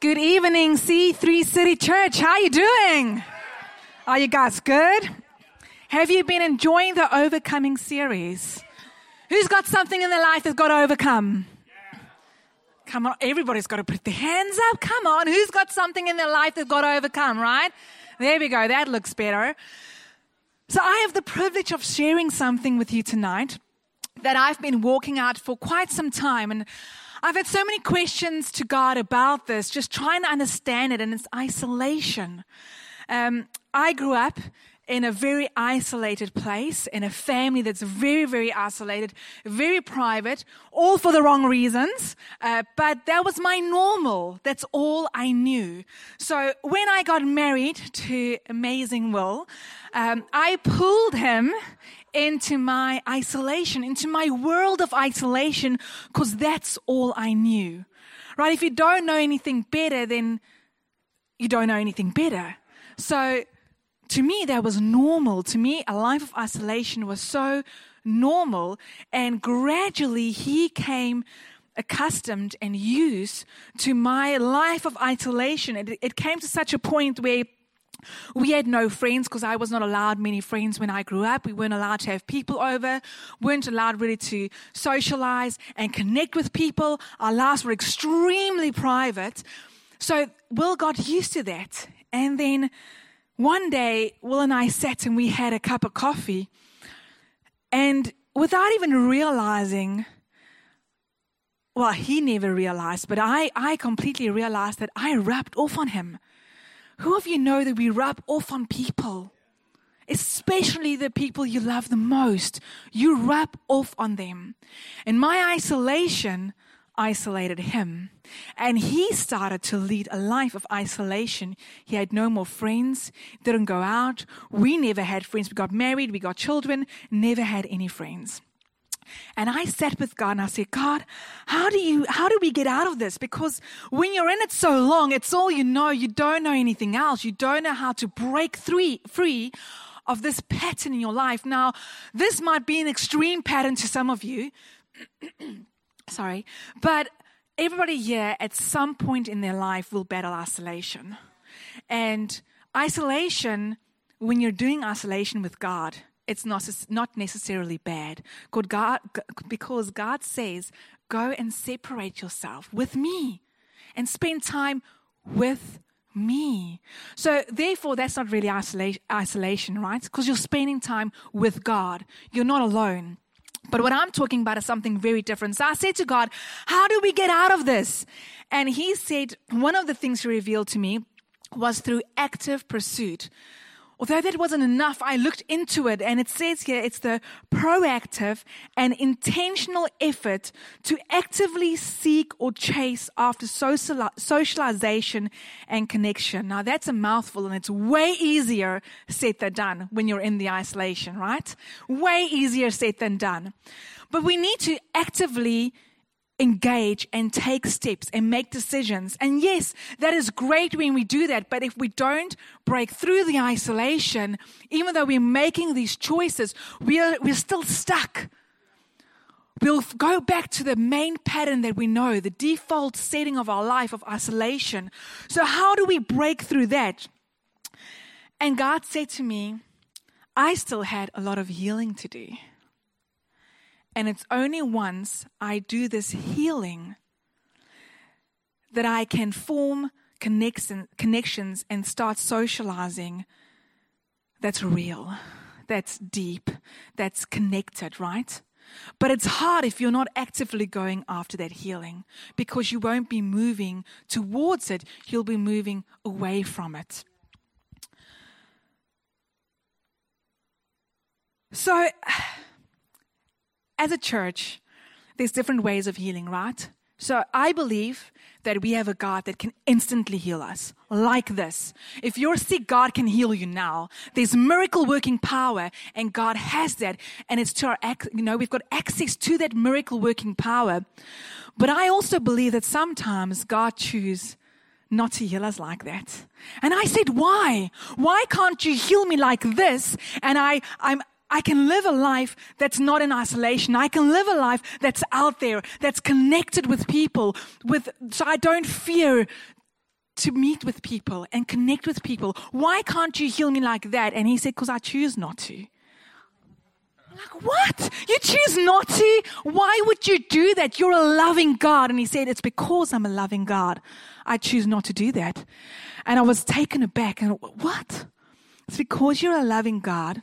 Good evening, C3 City Church. How are you doing? Are you guys good? Have you been enjoying the overcoming series? Who's got something in their life that's got to overcome? Come on, everybody's got to put their hands up. Come on, who's got something in their life that's got to overcome, right? There we go. That looks better. So I have the privilege of sharing something with you tonight that I've been walking out for quite some time. And I've had so many questions to God about this, just trying to understand it and its isolation. Um, I grew up in a very isolated place, in a family that's very, very isolated, very private, all for the wrong reasons. Uh, but that was my normal. That's all I knew. So when I got married to Amazing Will, um, I pulled him into my isolation, into my world of isolation, because that's all I knew. Right? If you don't know anything better, then you don't know anything better. So to me, that was normal. To me, a life of isolation was so normal. And gradually, he came accustomed and used to my life of isolation. It, it came to such a point where we had no friends because I was not allowed many friends when I grew up. We weren't allowed to have people over, weren't allowed really to socialize and connect with people. Our lives were extremely private. So Will got used to that. And then one day, Will and I sat and we had a cup of coffee. And without even realizing, well, he never realized, but I, I completely realized that I rubbed off on him. Who of you know that we rub off on people? Especially the people you love the most. You rub off on them. And my isolation isolated him. And he started to lead a life of isolation. He had no more friends, didn't go out. We never had friends. We got married, we got children, never had any friends. And I sat with God and I said, God, how do you, how do we get out of this? Because when you're in it so long, it's all you know. You don't know anything else. You don't know how to break free, free of this pattern in your life. Now, this might be an extreme pattern to some of you. Sorry. But everybody here at some point in their life will battle isolation. And isolation, when you're doing isolation with God, it's not, not necessarily bad. God, because God says, go and separate yourself with me and spend time with me. So, therefore, that's not really isolation, isolation right? Because you're spending time with God. You're not alone. But what I'm talking about is something very different. So I said to God, How do we get out of this? And He said, One of the things He revealed to me was through active pursuit. Although that wasn't enough, I looked into it and it says here it's the proactive and intentional effort to actively seek or chase after socialization and connection. Now that's a mouthful and it's way easier said than done when you're in the isolation, right? Way easier said than done. But we need to actively engage and take steps and make decisions. And yes, that is great when we do that. But if we don't break through the isolation, even though we're making these choices, we're, we're still stuck. We'll go back to the main pattern that we know, the default setting of our life of isolation. So, how do we break through that? And God said to me, I still had a lot of healing to do. And it's only once I do this healing that I can form connections and start socializing that's real, that's deep, that's connected, right? But it's hard if you're not actively going after that healing because you won't be moving towards it, you'll be moving away from it. So, as a church, there's different ways of healing, right? So I believe that we have a God that can instantly heal us like this. If you're sick, God can heal you now. There's miracle working power and God has that. And it's to our, you know, we've got access to that miracle working power. But I also believe that sometimes God chooses not to heal us like that. And I said, why? Why can't you heal me like this? And I, I'm I can live a life that's not in isolation. I can live a life that's out there, that's connected with people, with, so I don't fear to meet with people and connect with people. Why can't you heal me like that? And he said, Because I choose not to. Like, what? You choose not to? Why would you do that? You're a loving God. And he said, It's because I'm a loving God. I choose not to do that. And I was taken aback. And what? It's because you're a loving God.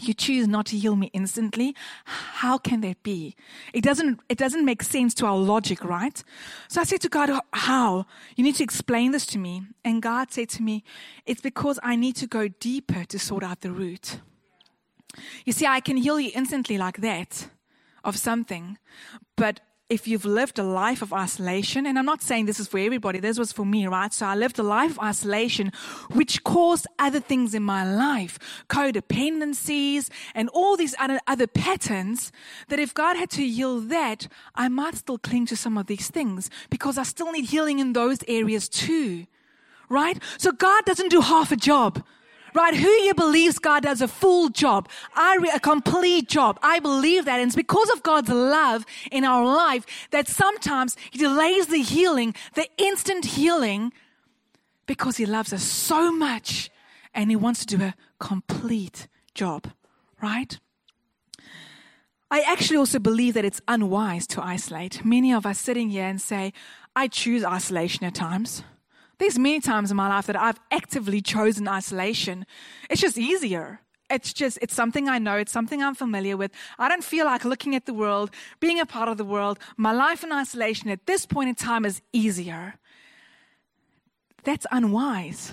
You choose not to heal me instantly. How can that be? It doesn't, it doesn't make sense to our logic, right? So I said to God, How? You need to explain this to me. And God said to me, It's because I need to go deeper to sort out the root. You see, I can heal you instantly like that of something, but if you've lived a life of isolation, and I'm not saying this is for everybody, this was for me, right? So I lived a life of isolation, which caused other things in my life, codependencies, and all these other, other patterns. That if God had to heal that, I might still cling to some of these things because I still need healing in those areas too, right? So God doesn't do half a job right? Who here believes God does a full job, a complete job? I believe that. And it's because of God's love in our life that sometimes He delays the healing, the instant healing, because He loves us so much and He wants to do a complete job, right? I actually also believe that it's unwise to isolate. Many of us sitting here and say, I choose isolation at times. There's many times in my life that I've actively chosen isolation. It's just easier. It's just, it's something I know. It's something I'm familiar with. I don't feel like looking at the world, being a part of the world. My life in isolation at this point in time is easier. That's unwise.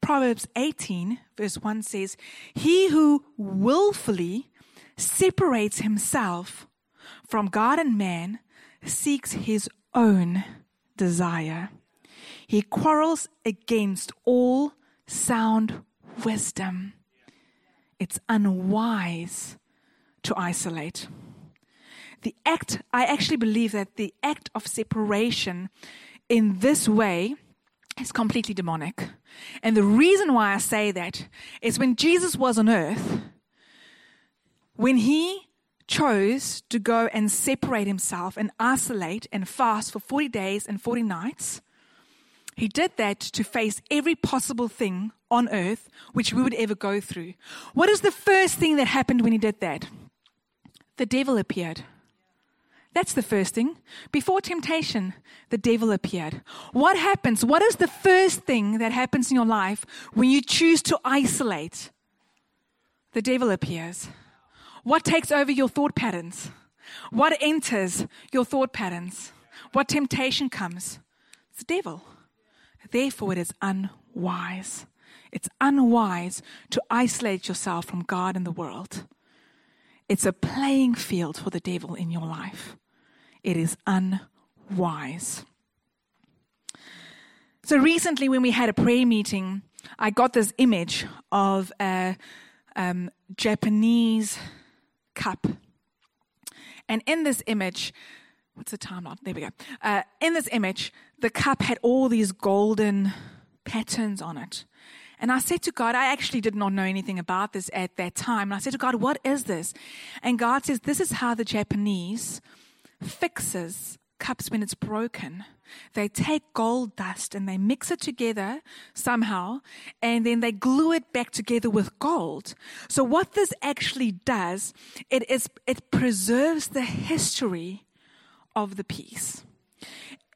Proverbs 18, verse 1 says, He who willfully separates himself from God and man seeks his own desire. He quarrels against all sound wisdom. It's unwise to isolate. The act, I actually believe that the act of separation in this way is completely demonic. And the reason why I say that is when Jesus was on earth, when he chose to go and separate himself and isolate and fast for 40 days and 40 nights, he did that to face every possible thing on earth which we would ever go through. What is the first thing that happened when he did that? The devil appeared. That's the first thing. Before temptation, the devil appeared. What happens? What is the first thing that happens in your life when you choose to isolate? The devil appears. What takes over your thought patterns? What enters your thought patterns? What temptation comes? It's the devil. Therefore, it is unwise. It's unwise to isolate yourself from God and the world. It's a playing field for the devil in your life. It is unwise. So, recently, when we had a prayer meeting, I got this image of a um, Japanese cup. And in this image, what's the time There we go. Uh, in this image, the cup had all these golden patterns on it. And I said to God, I actually did not know anything about this at that time. And I said to God, what is this? And God says, this is how the Japanese fixes cups when it's broken. They take gold dust and they mix it together somehow, and then they glue it back together with gold. So what this actually does, it is, it preserves the history of the piece.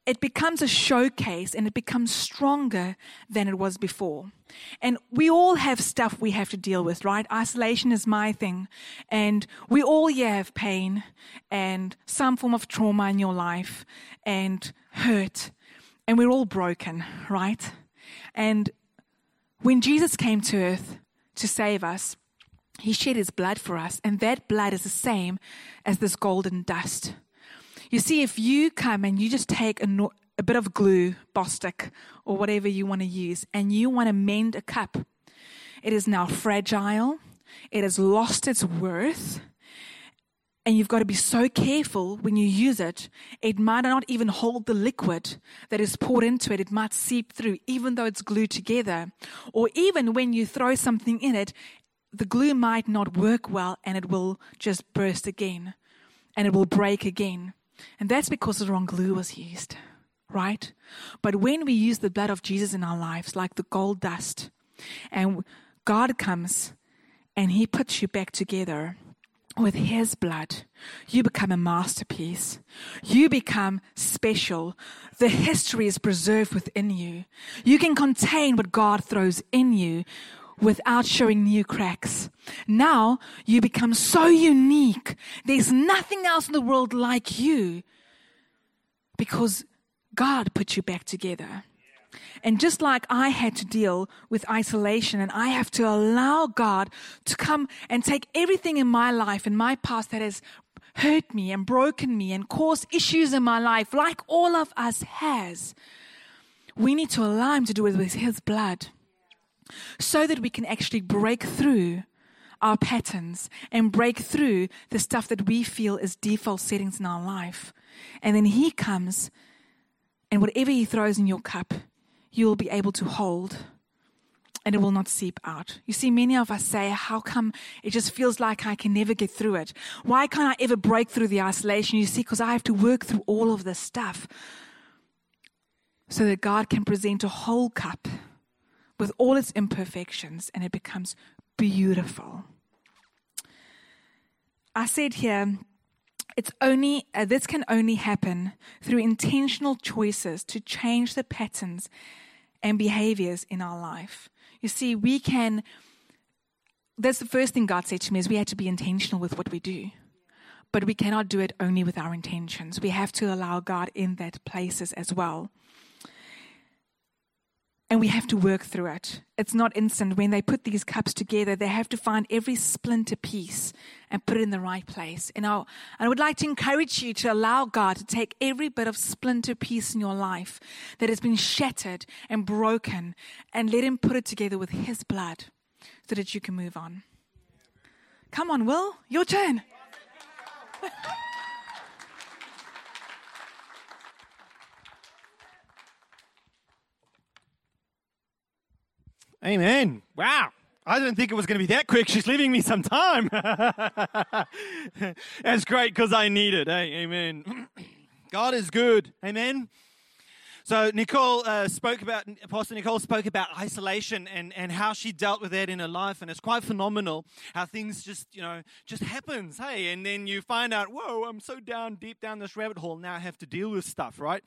It becomes a showcase and it becomes stronger than it was before. And we all have stuff we have to deal with, right? Isolation is my thing. And we all yeah, have pain and some form of trauma in your life and hurt. And we're all broken, right? And when Jesus came to earth to save us, he shed his blood for us. And that blood is the same as this golden dust. You see, if you come and you just take a, a bit of glue, Bostik, or whatever you want to use, and you want to mend a cup, it is now fragile, it has lost its worth, and you've got to be so careful when you use it. It might not even hold the liquid that is poured into it. It might seep through, even though it's glued together. Or even when you throw something in it, the glue might not work well and it will just burst again and it will break again. And that's because the wrong glue was used, right? But when we use the blood of Jesus in our lives, like the gold dust, and God comes and He puts you back together with His blood, you become a masterpiece. You become special. The history is preserved within you. You can contain what God throws in you without showing new cracks. Now you become so unique. There's nothing else in the world like you because God put you back together. And just like I had to deal with isolation and I have to allow God to come and take everything in my life and my past that has hurt me and broken me and caused issues in my life, like all of us has, we need to allow Him to do it with His blood so that we can actually break through our patterns and break through the stuff that we feel is default settings in our life. And then He comes, and whatever He throws in your cup, you will be able to hold and it will not seep out. You see, many of us say, How come it just feels like I can never get through it? Why can't I ever break through the isolation? You see, because I have to work through all of this stuff so that God can present a whole cup with all its imperfections and it becomes beautiful. I said here, it's only uh, this can only happen through intentional choices to change the patterns and behaviors in our life. You see, we can that's the first thing God said to me is we had to be intentional with what we do. But we cannot do it only with our intentions. We have to allow God in that places as well and we have to work through it. It's not instant. When they put these cups together, they have to find every splinter piece and put it in the right place. And I, I would like to encourage you to allow God to take every bit of splinter piece in your life that has been shattered and broken and let Him put it together with His blood so that you can move on. Come on, Will, your turn. Amen. Wow. I didn't think it was going to be that quick. She's leaving me some time. That's great because I need it. Hey, amen. God is good. Amen. So Nicole uh, spoke about, Pastor Nicole spoke about isolation and, and how she dealt with that in her life. And it's quite phenomenal how things just, you know, just happens. Hey, and then you find out, whoa, I'm so down, deep down this rabbit hole. Now I have to deal with stuff, right?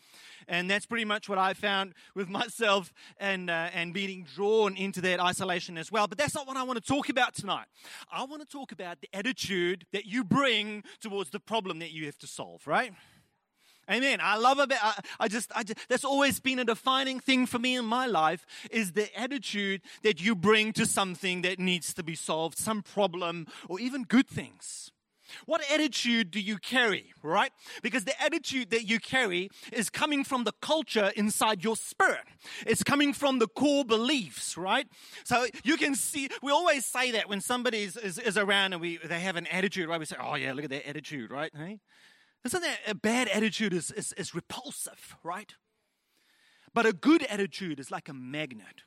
And that's pretty much what I found with myself and, uh, and being drawn into that isolation as well. But that's not what I want to talk about tonight. I want to talk about the attitude that you bring towards the problem that you have to solve, right? Amen. I love about, I, I, just, I just, that's always been a defining thing for me in my life is the attitude that you bring to something that needs to be solved, some problem, or even good things. What attitude do you carry, right? Because the attitude that you carry is coming from the culture inside your spirit. It's coming from the core beliefs, right? So you can see, we always say that when somebody is, is, is around and we, they have an attitude, right? We say, oh yeah, look at their attitude, right? Hey? Isn't that a bad attitude is, is, is repulsive, right? But a good attitude is like a magnet.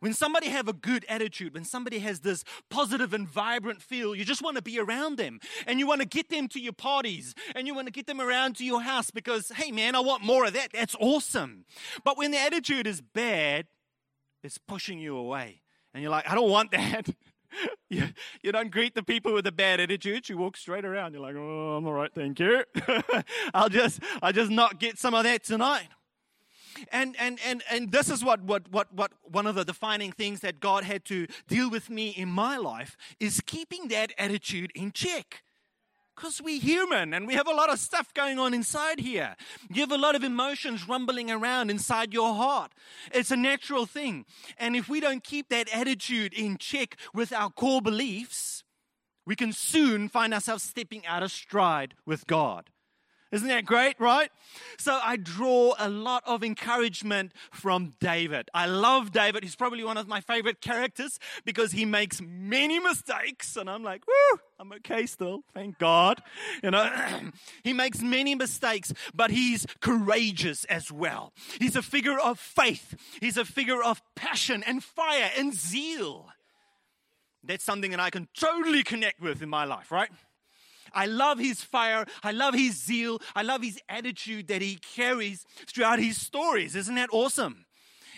When somebody have a good attitude, when somebody has this positive and vibrant feel, you just want to be around them and you want to get them to your parties and you want to get them around to your house because, hey man, I want more of that. That's awesome. But when the attitude is bad, it's pushing you away. And you're like, I don't want that. you, you don't greet the people with a bad attitude. You walk straight around. You're like, oh, I'm all right, thank you. I'll just, I'll just not get some of that tonight. And, and, and, and this is what, what, what, what one of the defining things that God had to deal with me in my life is keeping that attitude in check. Because we're human and we have a lot of stuff going on inside here. You have a lot of emotions rumbling around inside your heart. It's a natural thing. And if we don't keep that attitude in check with our core beliefs, we can soon find ourselves stepping out of stride with God. Isn't that great, right? So I draw a lot of encouragement from David. I love David. He's probably one of my favorite characters because he makes many mistakes. And I'm like, woo, I'm okay still. Thank God. You know, he makes many mistakes, but he's courageous as well. He's a figure of faith. He's a figure of passion and fire and zeal. That's something that I can totally connect with in my life, right? I love his fire. I love his zeal. I love his attitude that he carries throughout his stories. Isn't that awesome?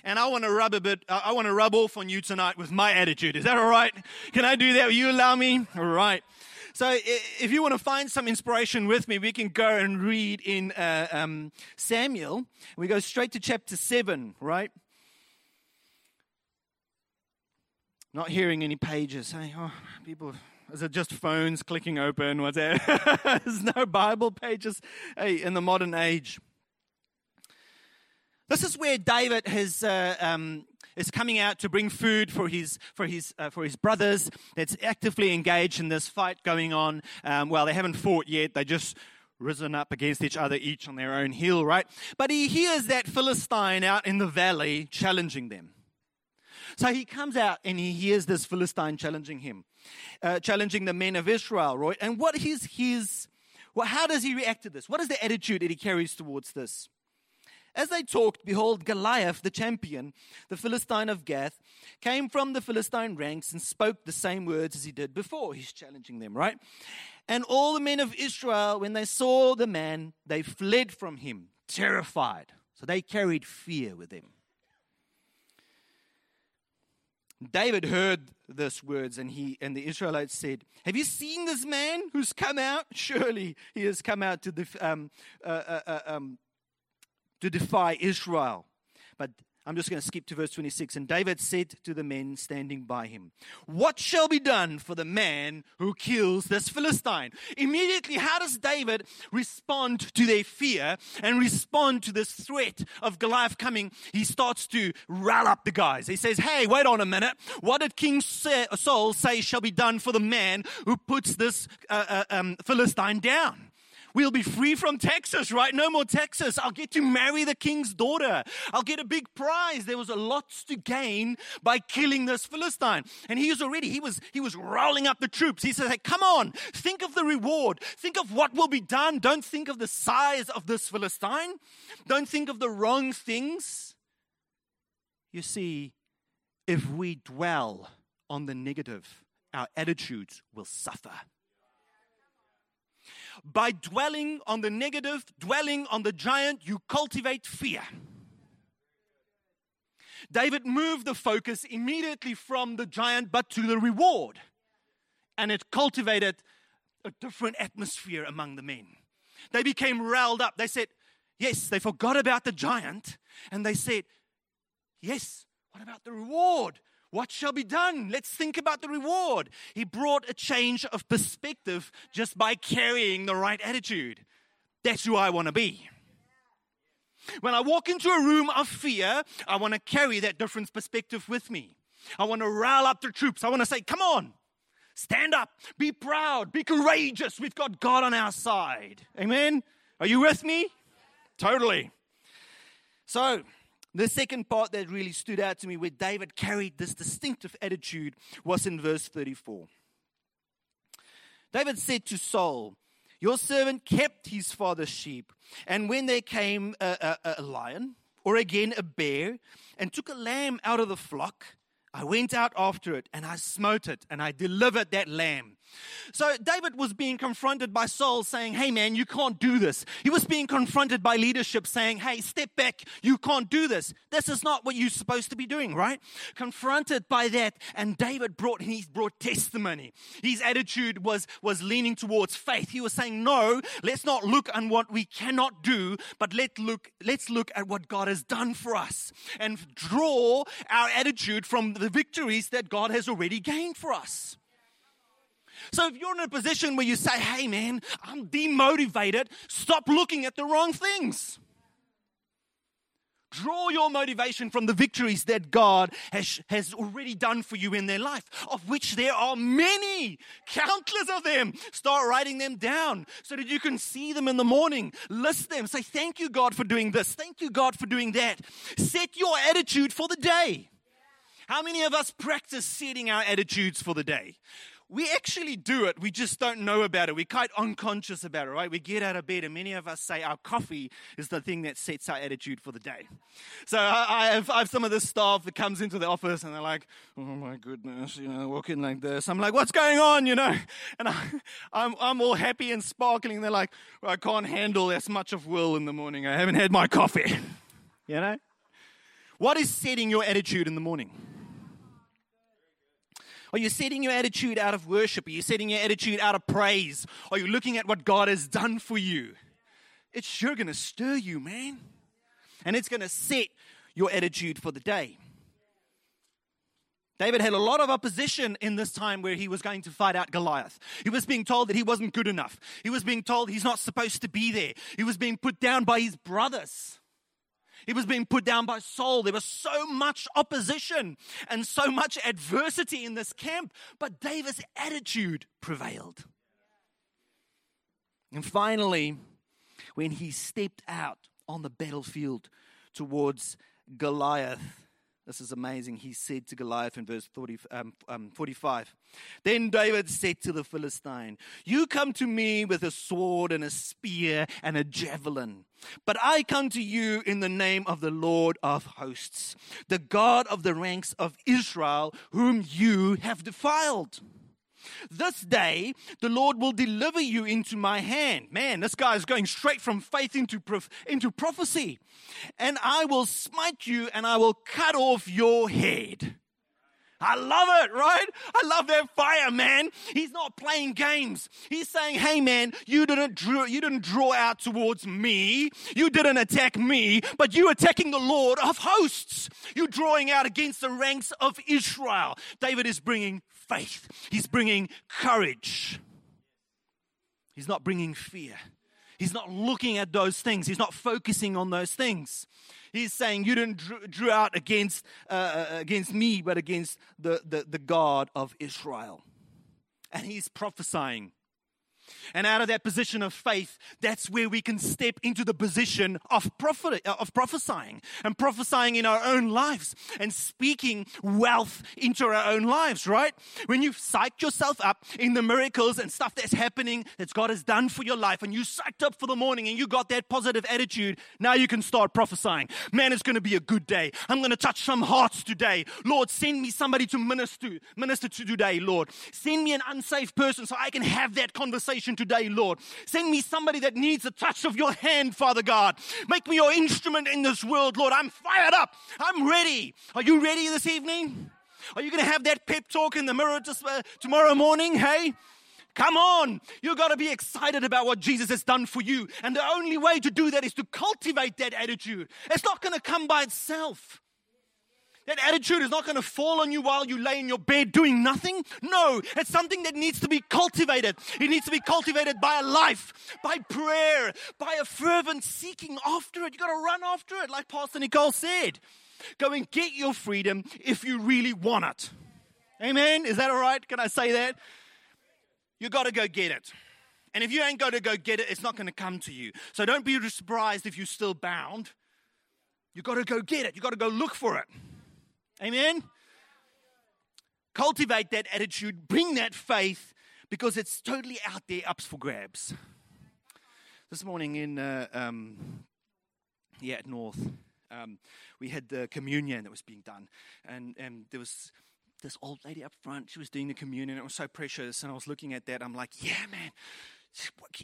And I want to rub a bit, I want to rub off on you tonight with my attitude. Is that all right? Can I do that? Will you allow me? All right. So, if you want to find some inspiration with me, we can go and read in uh, um, Samuel. We go straight to chapter 7, right? Not hearing any pages. Hey, oh, people, is it just phones clicking open? What's that? There's no Bible pages. Hey, in the modern age. This is where David has uh, um, is coming out to bring food for his for his uh, for his brothers. That's actively engaged in this fight going on. Um, well, they haven't fought yet. They just risen up against each other, each on their own hill, right? But he hears that Philistine out in the valley challenging them. So he comes out and he hears this Philistine challenging him, uh, challenging the men of Israel, right? And what is his, well, how does he react to this? What is the attitude that he carries towards this? As they talked, behold, Goliath, the champion, the Philistine of Gath, came from the Philistine ranks and spoke the same words as he did before. He's challenging them, right? And all the men of Israel, when they saw the man, they fled from him, terrified. So they carried fear with them. David heard these words, and he and the Israelites said, "Have you seen this man who's come out? Surely he has come out to the um, uh, uh, uh um, to defy Israel. But I'm just going to skip to verse 26. And David said to the men standing by him, What shall be done for the man who kills this Philistine? Immediately, how does David respond to their fear and respond to this threat of Goliath coming? He starts to rile up the guys. He says, Hey, wait on a minute. What did King Saul say shall be done for the man who puts this uh, uh, um, Philistine down? We'll be free from Texas, right? No more Texas. I'll get to marry the king's daughter. I'll get a big prize. There was a lot to gain by killing this Philistine. And he was already, he was, he was rolling up the troops. He said, hey, come on, think of the reward. Think of what will be done. Don't think of the size of this Philistine. Don't think of the wrong things. You see, if we dwell on the negative, our attitudes will suffer by dwelling on the negative, dwelling on the giant, you cultivate fear. David moved the focus immediately from the giant but to the reward. And it cultivated a different atmosphere among the men. They became riled up. They said, Yes, they forgot about the giant. And they said, Yes, what about the reward? What shall be done? Let's think about the reward. He brought a change of perspective just by carrying the right attitude. That's who I want to be. When I walk into a room of fear, I want to carry that different perspective with me. I want to rile up the troops. I want to say, come on, stand up, be proud, be courageous. We've got God on our side. Amen? Are you with me? Totally. So, the second part that really stood out to me, where David carried this distinctive attitude, was in verse 34. David said to Saul, Your servant kept his father's sheep, and when there came a, a, a lion, or again a bear, and took a lamb out of the flock, I went out after it and I smote it and I delivered that lamb. So David was being confronted by Saul saying, Hey man, you can't do this. He was being confronted by leadership saying, Hey, step back. You can't do this. This is not what you're supposed to be doing, right? Confronted by that. And David brought, he brought testimony. His attitude was, was leaning towards faith. He was saying, No, let's not look on what we cannot do, but let look, let's look at what God has done for us and draw our attitude from the victories that God has already gained for us. So if you're in a position where you say, hey man, I'm demotivated, stop looking at the wrong things. Draw your motivation from the victories that God has, has already done for you in their life, of which there are many, countless of them. Start writing them down so that you can see them in the morning. List them. Say, Thank you, God, for doing this. Thank you, God, for doing that. Set your attitude for the day. How many of us practice setting our attitudes for the day? We actually do it. We just don't know about it. We're quite unconscious about it, right? We get out of bed, and many of us say our coffee is the thing that sets our attitude for the day. So I, I, have, I have some of this staff that comes into the office, and they're like, "Oh my goodness," you know, walking like this. I'm like, "What's going on?" You know, and I, I'm I'm all happy and sparkling. They're like, well, "I can't handle as much of Will in the morning. I haven't had my coffee." You know, what is setting your attitude in the morning? Are you setting your attitude out of worship? Are you setting your attitude out of praise? Are you looking at what God has done for you? It's sure going to stir you, man. And it's going to set your attitude for the day. David had a lot of opposition in this time where he was going to fight out Goliath. He was being told that he wasn't good enough. He was being told he's not supposed to be there. He was being put down by his brothers. He was being put down by Saul. There was so much opposition and so much adversity in this camp, but David's attitude prevailed. And finally, when he stepped out on the battlefield towards Goliath, this is amazing. He said to Goliath in verse 40, um, um, 45 Then David said to the Philistine, You come to me with a sword and a spear and a javelin, but I come to you in the name of the Lord of hosts, the God of the ranks of Israel, whom you have defiled. This day, the Lord will deliver you into my hand. Man, this guy is going straight from faith into, prof- into prophecy. And I will smite you and I will cut off your head. I love it, right? I love that fire, man. He's not playing games. He's saying, "Hey, man, you didn't draw, you didn't draw out towards me. You didn't attack me, but you attacking the Lord of hosts. You're drawing out against the ranks of Israel." David is bringing faith. He's bringing courage. He's not bringing fear. He's not looking at those things. He's not focusing on those things. He's saying, You didn't drew, out against, uh, uh, against me, but against the, the, the God of Israel. And he's prophesying and out of that position of faith, that's where we can step into the position of prophet, uh, of prophesying and prophesying in our own lives and speaking wealth into our own lives, right? When you've psyched yourself up in the miracles and stuff that's happening that God has done for your life and you psyched up for the morning and you got that positive attitude, now you can start prophesying. Man, it's going to be a good day. I'm going to touch some hearts today. Lord, send me somebody to minister, minister to today, Lord. Send me an unsafe person so I can have that conversation today, Lord. Send me somebody that needs a touch of your hand, Father God. Make me your instrument in this world, Lord. I'm fired up. I'm ready. Are you ready this evening? Are you going to have that pep talk in the mirror uh, tomorrow morning? Hey? Come on. You've got to be excited about what Jesus has done for you. And the only way to do that is to cultivate that attitude. It's not going to come by itself. That attitude is not going to fall on you while you lay in your bed doing nothing. No, it's something that needs to be cultivated. It needs to be cultivated by a life, by prayer, by a fervent seeking after it. You got to run after it, like Pastor Nicole said. Go and get your freedom if you really want it. Amen? Is that all right? Can I say that? You got to go get it. And if you ain't going to go get it, it's not going to come to you. So don't be surprised if you're still bound. You got to go get it. You got to go look for it. Amen? Cultivate that attitude, bring that faith, because it's totally out there, ups for grabs. This morning in, uh, um, yeah, at North, um, we had the communion that was being done, and, and there was this old lady up front. She was doing the communion. It was so precious, and I was looking at that. I'm like, yeah, man.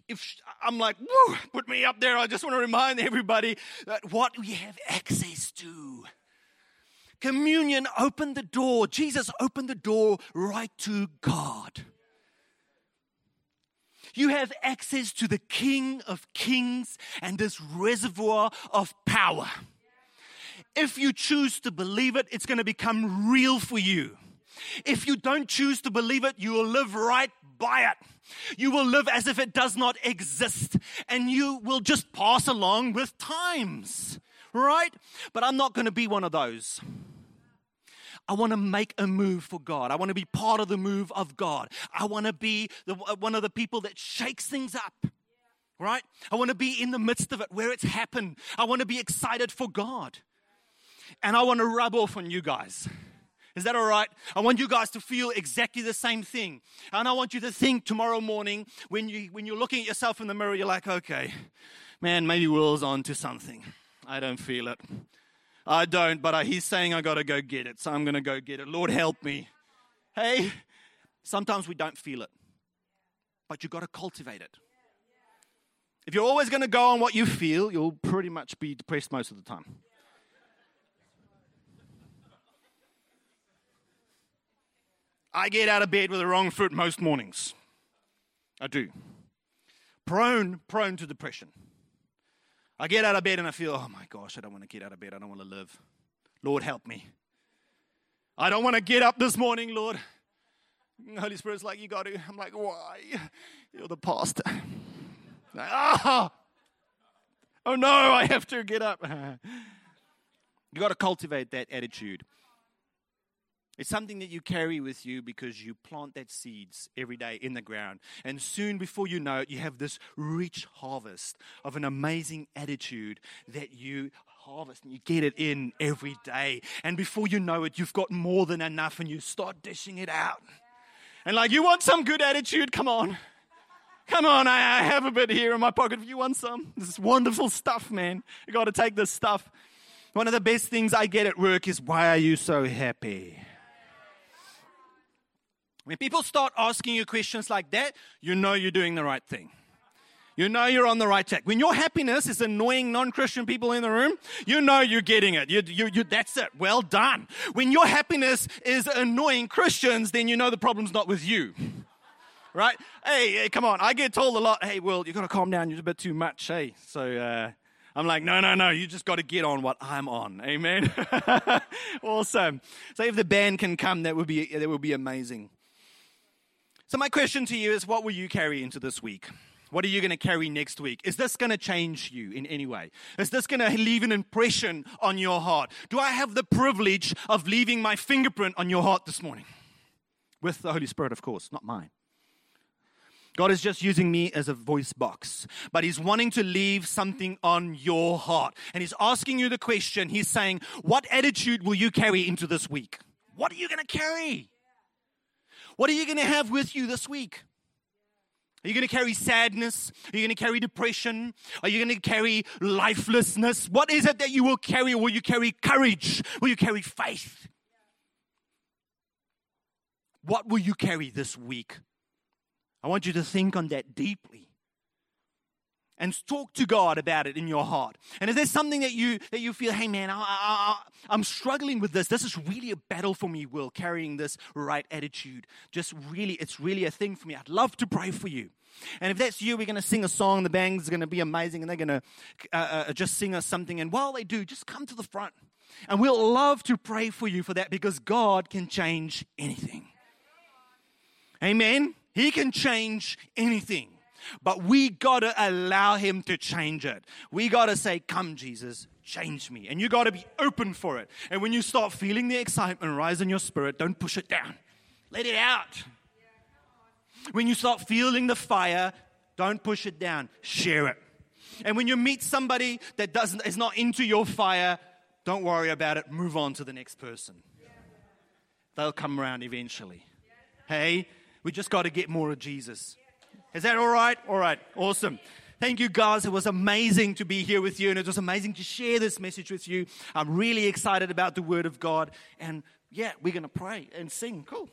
If I'm like, woo, put me up there. I just want to remind everybody that what we have access to. Communion opened the door. Jesus opened the door right to God. You have access to the King of Kings and this reservoir of power. If you choose to believe it, it's going to become real for you. If you don't choose to believe it, you will live right by it. You will live as if it does not exist and you will just pass along with times, right? But I'm not going to be one of those. I want to make a move for God. I want to be part of the move of God. I want to be the, uh, one of the people that shakes things up. Right? I want to be in the midst of it where it's happened. I want to be excited for God. And I want to rub off on you guys. Is that all right? I want you guys to feel exactly the same thing. And I want you to think tomorrow morning when, you, when you're looking at yourself in the mirror, you're like, okay, man, maybe Will's on to something. I don't feel it. I don't, but uh, he's saying I got to go get it, so I'm going to go get it. Lord, help me. Hey, sometimes we don't feel it, but you've got to cultivate it. If you're always going to go on what you feel, you'll pretty much be depressed most of the time. I get out of bed with the wrong foot most mornings. I do. Prone, prone to depression. I get out of bed and I feel, oh my gosh, I don't want to get out of bed. I don't want to live. Lord, help me. I don't want to get up this morning, Lord. Holy Spirit's like, you got to. I'm like, why? You're the pastor. Like, oh, oh no, I have to get up. you got to cultivate that attitude. It's something that you carry with you because you plant that seeds every day in the ground. And soon, before you know it, you have this rich harvest of an amazing attitude that you harvest and you get it in every day. And before you know it, you've got more than enough and you start dishing it out. And like, you want some good attitude? Come on. Come on, I, have a bit here in my pocket if you want some. This is wonderful stuff, man. You got to take this stuff. One of the best things I get at work is, why are you so happy? When people start asking you questions like that, you know you're doing the right thing. You know you're on the right track. When your happiness is annoying non-Christian people in the room, you know you're getting it. You, you, you, that's it. Well done. When your happiness is annoying Christians, then you know the problem's not with you. Right? Hey, hey come on. I get told a lot, hey, Will, you got to calm down. You're a bit too much. Hey, so uh, I'm like, no, no, no. You just got to get on what I'm on. Amen. awesome. So if the band can come, that would be that would be amazing. So, my question to you is what will you carry into this week? What are you going to carry next week? Is this going to change you in any way? Is this going to leave an impression on your heart? Do I have the privilege of leaving my fingerprint on your heart this morning? With the Holy Spirit, of course, not mine. God is just using me as a voice box, but He's wanting to leave something on your heart. And He's asking you the question He's saying, What attitude will you carry into this week? What are you going to carry? What are you going to have with you this week? Are you going to carry sadness? Are you going to carry depression? Are you going to carry lifelessness? What is it that you will carry? Will you carry courage? Will you carry faith? What will you carry this week? I want you to think on that deeply and talk to God about it in your heart. And if there's something that you that you feel, hey man, I, am struggling with this. This is really a battle for me. Will carrying this right attitude, just really, it's really a thing for me. I'd love to pray for you. And if that's you, we're going to sing a song. The band's going to be amazing, and they're going to uh, uh, just sing us something. And while they do, just come to the front, and we'll love to pray for you for that because God can change anything. Amen. He can change anything. But we got to allow him to change it. We got to say, Come, Jesus, change me. And you got to be open for it. And when you start feeling the excitement rise in your spirit, don't push it down, let it out. When you start feeling the fire, don't push it down, share it. And when you meet somebody that doesn't, is not into your fire, don't worry about it, move on to the next person. They'll come around eventually. Hey, we just got to get more of Jesus. Is that all right? All right. Awesome. Thank you, guys. It was amazing to be here with you, and it was amazing to share this message with you. I'm really excited about the Word of God. And yeah, we're going to pray and sing. Cool.